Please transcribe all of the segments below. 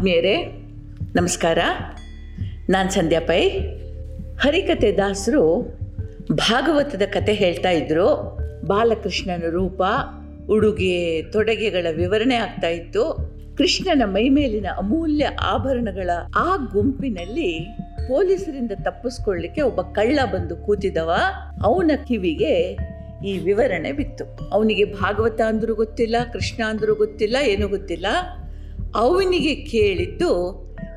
ಆತ್ಮೀಯರೇ, ನಮಸ್ಕಾರ. ನಾನು ಸಂಧ್ಯಾ ಪೈ. ಹರಿಕತೆ ದಾಸರು ಭಾಗವತದ ಕತೆ ಹೇಳ್ತಾ ಇದ್ರು. ಬಾಲಕೃಷ್ಣನ ರೂಪ, ಉಡುಗೆ, ತೊಡಗೆಗಳ ವಿವರಣೆ ಆಗ್ತಾ ಇತ್ತು. ಕೃಷ್ಣನ ಮೈಮೇಲಿನ ಅಮೂಲ್ಯ ಆಭರಣಗಳ ಆ ಗುಂಪಿನಲ್ಲಿ ಪೊಲೀಸರಿಂದ ತಪ್ಪಿಸ್ಕೊಳ್ಳಿಕ್ಕೆ ಒಬ್ಬ ಕಳ್ಳ ಬಂದು ಕೂತಿದವ. ಅವನ ಕಿವಿಗೆ ಈ ವಿವರಣೆ ಬಿತ್ತು. ಅವನಿಗೆ ಭಾಗವತ ಅಂದ್ರೂ ಗೊತ್ತಿಲ್ಲ, ಕೃಷ್ಣ ಅಂದ್ರೂ ಗೊತ್ತಿಲ್ಲ, ಏನೂ ಗೊತ್ತಿಲ್ಲ. ಅವನಿಗೆ ಕೇಳಿದ್ದು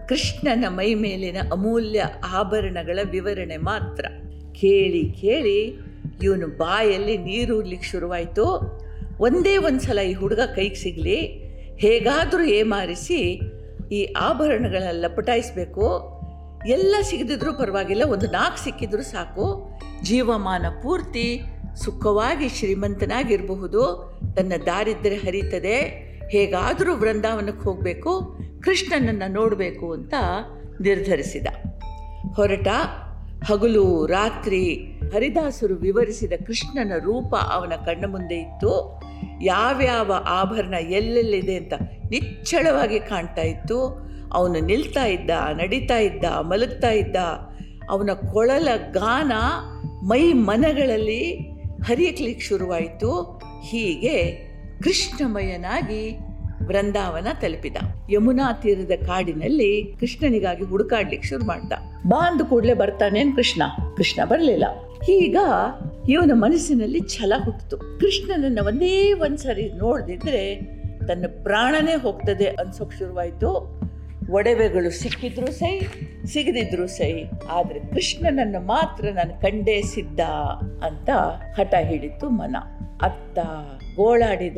ಕೃಷ್ಣನ ಮೈ ಮೇಲಿನ ಅಮೂಲ್ಯ ಆಭರಣಗಳ ವಿವರಣೆ ಮಾತ್ರ. ಕೇಳಿ ಕೇಳಿ ಇವನು ಬಾಯಲ್ಲಿ ನೀರು ಉರ್ಲಿಕ್ಕೆ ಶುರುವಾಯಿತು. ಒಂದೇ ಒಂದು ಸಲ ಈ ಹುಡುಗ ಕೈಗೆ ಸಿಗಲಿ, ಹೇಗಾದರೂ ಏಮಾರಿಸಿ ಈ ಆಭರಣಗಳೆಲ್ಲ ಲಪಟಾಯಿಸ್ಬೇಕು ಎಲ್ಲ ಸಿಗದಿದ್ರೂ ಪರವಾಗಿಲ್ಲ, ಒಂದು ನಾಲ್ಕು ಸಿಕ್ಕಿದ್ರೂ ಸಾಕು. ಜೀವಮಾನ ಪೂರ್ತಿ ಸುಖವಾಗಿ ಶ್ರೀಮಂತನಾಗಿರಬಹುದು. ತನ್ನ ದಾರಿದ್ರ್ಯ ಹರಿತದೆ. ಹೇಗಾದರೂ ವೃಂದಾವನಕ್ಕೆ ಹೋಗಬೇಕು, ಕೃಷ್ಣನನ್ನು ನೋಡಬೇಕು ಅಂತ ನಿರ್ಧರಿಸಿದ. ಹೊರಟ ಹಗಲು ರಾತ್ರಿ ಹರಿದಾಸರು ವಿವರಿಸಿದ ಕೃಷ್ಣನ ರೂಪ ಅವನ ಕಣ್ಣ ಮುಂದೆ ಇತ್ತು. ಯಾವ್ಯಾವ ಆಭರಣ ಎಲ್ಲೆಲ್ಲಿದೆ ಅಂತ ನಿಚ್ಚಳವಾಗಿ ಕಾಣ್ತಾ ಇತ್ತು. ಅವನು ನಿಲ್ತಾ ಇದ್ದ, ನಡೀತಾ ಇದ್ದ, ಮಲಗ್ತಾ ಇದ್ದ, ಅವನ ಕೊಳಲ ಗಾನ ಮೈ ಮನಗಳಲ್ಲಿ ಹರಿಯಕ್ಲಿಕ್ಕೆ ಶುರುವಾಯಿತು. ಹೀಗೆ ಕೃಷ್ಣಮಯನಾಗಿ ವೃಂದಾವನ ತಲುಪಿದ. ಯಮುನಾ ತೀರದ ಕಾಡಿನಲ್ಲಿ ಕೃಷ್ಣನಿಗಾಗಿ ಹುಡುಕಾಡ್ಲಿಕ್ಕೆ ಶುರು ಮಾಡ್ದ. ಬಾ ಅಂದ ಕೂಡಲೇ ಬರ್ತಾನೇನ್ ಕೃಷ್ಣ. ಕೃಷ್ಣ ಬರಲಿಲ್ಲ. ಈಗ ಇವನ ಮನಸ್ಸಿನಲ್ಲಿ ಛಲ ಹುಟ್ಟಿತು. ಕೃಷ್ಣನನ್ನ ಒಂದೇ ಒಂದ್ಸರಿ ನೋಡ್ದಿದ್ರೆ ತನ್ನ ಪ್ರಾಣನೇ ಹೋಗ್ತದೆ ಅನ್ಸೋಕ್ ಶುರುವಾಯಿತು. ಒಡವೆಗಳು ಸಿಕ್ಕಿದ್ರು ಸೈ, ಸಿಗದಿದ್ರು ಸೈ, ಆದರೆ ಕೃಷ್ಣನನ್ನು ಮಾತ್ರ ನಾನು ಕಂಡೇ ಸಿದ್ದ ಅಂತ ಹಠ ಹಿಡಿತು ಮನ. ಅತ್ತ ಗೋಳಾಡಿದ.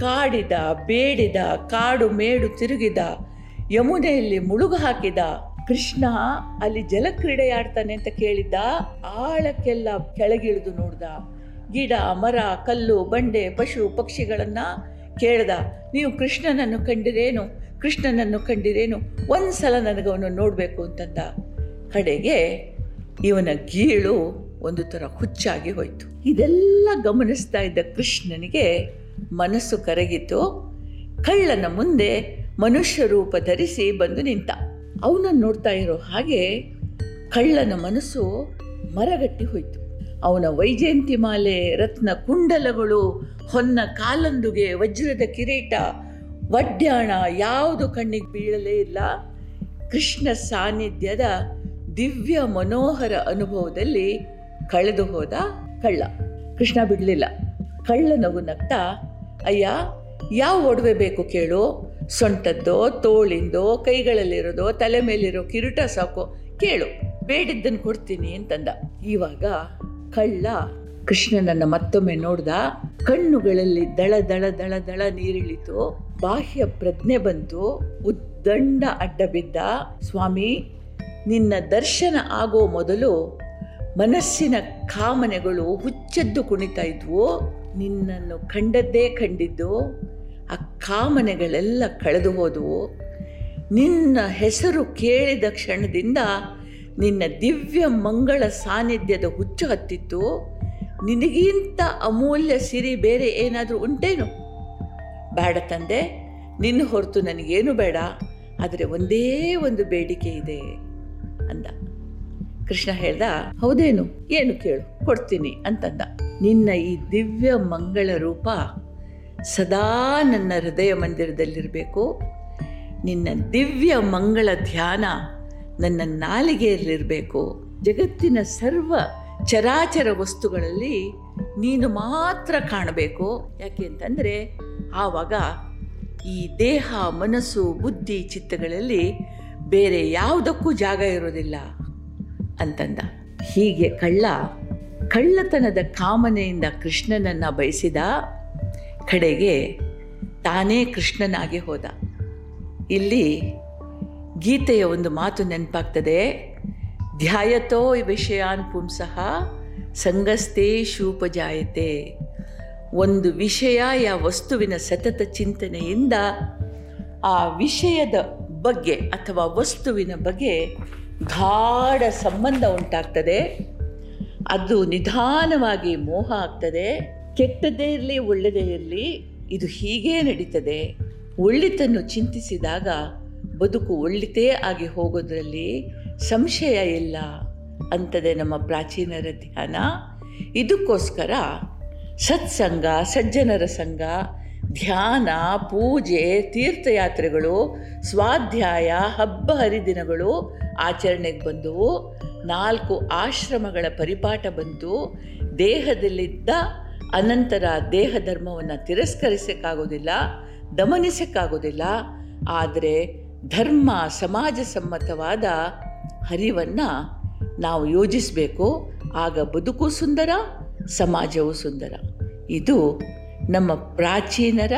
ಕಾಡಿದ, ಬೇಡಿದ, ಕಾಡು ಮೇಡು ತಿರುಗಿದ, ಯಮುನೆಯಲ್ಲಿ ಮುಳುಗು ಹಾಕಿದ, ಕೃಷ್ಣ ಅಲ್ಲಿ ಜಲಕ್ರೀಡೆ ಆಡ್ತಾನೆ ಅಂತ ಕೇಳಿದ್ದ, ಆಳಕ್ಕೆಲ್ಲ ಕೆಳಗಿಳಿದು ನೋಡ್ದ. ಗಿಡ, ಮರ, ಕಲ್ಲು, ಬಂಡೆ, ಪಶು, ಪಕ್ಷಿಗಳನ್ನ ಕೇಳ್ದ. ನೀವು ಕೃಷ್ಣನನ್ನು ಕಂಡಿರೇನು? ಕೃಷ್ಣನನ್ನು ಕಂಡಿರೇನು? ಒಂದ್ಸಲ ನನಗವನು ನೋಡಬೇಕು ಅಂತಂದ. ಕಡೆಗೆ ಇವನ ಗೀಳು ಒಂದು ಥರ ಹುಚ್ಚಾಗಿ ಹೋಯಿತು. ಇದೆಲ್ಲ ಗಮನಿಸ್ತಾ ಇದ್ದ ಕೃಷ್ಣನಿಗೆ ಮನಸ್ಸು ಕರಗಿತು. ಕಳ್ಳನ ಮುಂದೆ ಮನುಷ್ಯ ರೂಪ ಧರಿಸಿ ಬಂದು ನಿಂತ. ಅವನನ್ನು ನೋಡ್ತಾ ಇರೋ ಹಾಗೆ ಕಳ್ಳನ ಮನಸ್ಸು ಮರಗಟ್ಟಿ ಹೋಯಿತು. ಅವನ ವೈಜಯಂತಿ ಮಾಲೆ, ರತ್ನ ಕುಂಡಲಗಳು, ಹೊನ್ನ ಕಾಲಂದುಗೆ, ವಜ್ರದ ಕಿರೀಟ, ವಡ್ಯಾಣ ಯಾವುದು ಕಣ್ಣಿಗೆ ಬೀಳಲೇ ಇಲ್ಲ. ಕೃಷ್ಣ ಸಾನ್ನಿಧ್ಯದ ದಿವ್ಯ ಮನೋಹರ ಅನುಭವದಲ್ಲಿ ಕಳೆದು ಹೋದ ಕಳ್ಳ. ಕೃಷ್ಣ ಬಿಡಲಿಲ್ಲ. ಕಳ್ಳ ನಗು ನಗ್ತಾ ಅಯ್ಯ, ಯಾವ ಒಡವೆ ಬೇಕು ಕೇಳು? ಸೊಂಟದ್ದೋ, ತೋಳಿಂದೋ, ಕೈಗಳಲ್ಲಿರೋದೋ, ತಲೆ ಮೇಲಿರೋ ಕಿರೀಟ ಸಾಕು, ಕೇಳು. ಬೇಡಿದ್ದನ್ನು ಕೊಡ್ತೀನಿ ಅಂತಂದ. ಇವಾಗ ಕಳ್ಳ ಕೃಷ್ಣನನ್ನು ಮತ್ತೊಮ್ಮೆ ನೋಡ್ದ, ಕಣ್ಣುಗಳಲ್ಲಿ ದಳ ದಳ ದಳ ದಳ ನೀರಿಳಿತು. ಬಾಹ್ಯ ಪ್ರಜ್ಞೆ ಬಂತು. ಉದ್ದಂಡ ಅಡ್ಡ ಬಿದ್ದ. ಸ್ವಾಮಿ, ನಿನ್ನ ದರ್ಶನ ಆಗೋ ಮೊದಲು ಮನಸ್ಸಿನ ಕಾಮನೆಗಳು ಹುಚ್ಚೆದ್ದು ಕುಣಿತಾ ಇದ್ವು. ನಿನ್ನನ್ನು ಕಂಡದ್ದೇ ಕಂಡಿದ್ದು, ಆ ಕಾಮನೆಗಳೆಲ್ಲ ಕಳೆದು ಹೋದವು. ನಿನ್ನ ಹೆಸರು ಕೇಳಿದ ಕ್ಷಣದಿಂದ ನಿನ್ನ ದಿವ್ಯ ಮಂಗಳ ಸಾನ್ನಿಧ್ಯದ ಹುಚ್ಚು ಹತ್ತಿತ್ತು. ನಿನಗಿಂತ ಅಮೂಲ್ಯ ಸಿರಿ ಬೇರೆ ಏನಾದರೂ ಉಂಟೇನು? ಬೇಡ ತಂದೆ, ನಿನ್ನ ಹೊರತು ನನಗೇನು ಬೇಡ. ಆದರೆ ಒಂದೇ ಒಂದು ಬೇಡಿಕೆ ಇದೆ ಅಂದ. ಕೃಷ್ಣ ಹೇಳ್ದ, ಹೌದೇನು? ಏನು ಕೇಳು, ಕೊಡ್ತೀನಿ ಅಂತಂದ. ನಿನ್ನ ಈ ದಿವ್ಯ ಮಂಗಳ ರೂಪ ಸದಾ ನನ್ನ ಹೃದಯ ಮಂದಿರದಲ್ಲಿರಬೇಕು. ನಿನ್ನ ದಿವ್ಯ ಮಂಗಳ ಧ್ಯಾನ ನನ್ನ ನಾಲಿಗೆಯಲ್ಲಿರಬೇಕು. ಜಗತ್ತಿನ ಸರ್ವ ಚರಾಚರ ವಸ್ತುಗಳಲ್ಲಿ ನೀನು ಮಾತ್ರ ಕಾಣಬೇಕು. ಯಾಕೆ ಅಂತಂದರೆ ಆವಾಗ ಈ ದೇಹ, ಮನಸ್ಸು, ಬುದ್ಧಿ, ಚಿತ್ತಗಳಲ್ಲಿ ಬೇರೆ ಯಾವುದಕ್ಕೂ ಜಾಗ ಇರೋದಿಲ್ಲ ಅಂತಂದ. ಹೀಗೆ ಕಳ್ಳ ಕಳ್ಳತನದ ಕಾಮನೆಯಿಂದ ಕೃಷ್ಣನನ್ನು ಬಯಸಿದ ಕಡೆಗೆ ತಾನೇ ಕೃಷ್ಣನಾಗಿ ಹೋದ. ಇಲ್ಲಿ ಗೀತೆಯ ಒಂದು ಮಾತು ನೆನಪಾಗ್ತದೆ. ಧ್ಯಾಯತೋ ವಿಷಯಾನ್ ಪುಂಸಃ ಸಂಗಸ್ತೇ ಶೂಪಜಾಯತೆ. ಒಂದು ವಿಷಯ ಯಾ ವಸ್ತುವಿನ ಸತತ ಚಿಂತನೆಯಿಂದ ಆ ವಿಷಯದ ಬಗ್ಗೆ ಅಥವಾ ವಸ್ತುವಿನ ಬಗ್ಗೆ ಗಾಢ ಸಂಬಂಧ ಉಂಟಾಗ್ತದೆ. ಅದು ನಿಧಾನವಾಗಿ ಮೋಹ ಆಗ್ತದೆ ಕೆಟ್ಟದೇ ಇರಲಿ ಒಳ್ಳೆಯದೇ ಇರಲಿ, ಇದು ಹೀಗೇ ನಡೀತದೆ. ಒಳ್ಳಿತನ್ನು ಚಿಂತಿಸಿದಾಗ ಬದುಕು ಒಳ್ಳಿತೇ ಆಗಿ ಹೋಗೋದ್ರಲ್ಲಿ ಸಂಶಯ ಇಲ್ಲ ಅಂತದೆ ನಮ್ಮ ಪ್ರಾಚೀನರ ಧ್ಯಾನ. ಇದಕ್ಕೋಸ್ಕರ ಸತ್ಸಂಗ, ಸಜ್ಜನರ ಸಂಘ, ಧ್ಯಾನ, ಪೂಜೆ, ತೀರ್ಥಯಾತ್ರೆಗಳು, ಸ್ವಾಧ್ಯಾಯ, ಹಬ್ಬ ಹರಿದಿನಗಳು ಆಚರಣೆಗೆ ಬಂದವು. ನಾಲ್ಕು ಆಶ್ರಮಗಳ ಪರಿಪಾಠ ಬಂತು. ದೇಹದಲ್ಲಿದ್ದ ಅನಂತರ ದೇಹ ಧರ್ಮವನ್ನು ತಿರಸ್ಕರಿಸಕ್ಕಾಗೋದಿಲ್ಲ, ದಮನಿಸಕ್ಕಾಗೋದಿಲ್ಲ. ಆದರೆ ಧರ್ಮ ಸಮಾಜ ಸಮ್ಮತವಾದ ಹರಿವನ್ನು ನಾವು ಯೋಜಿಸಬೇಕು. ಆಗ ಬದುಕು ಸುಂದರ, ಸಮಾಜವು ಸುಂದರ. ಇದು ನಮ್ಮ ಪ್ರಾಚೀನರ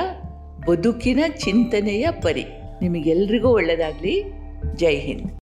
ಬದುಕಿನ ಚಿಂತನೆಯ ಪರಿ. ನಿಮಗೆಲ್ರಿಗೂ ಒಳ್ಳೆಯದಾಗಲಿ ಜೈ ಹಿಂದ್.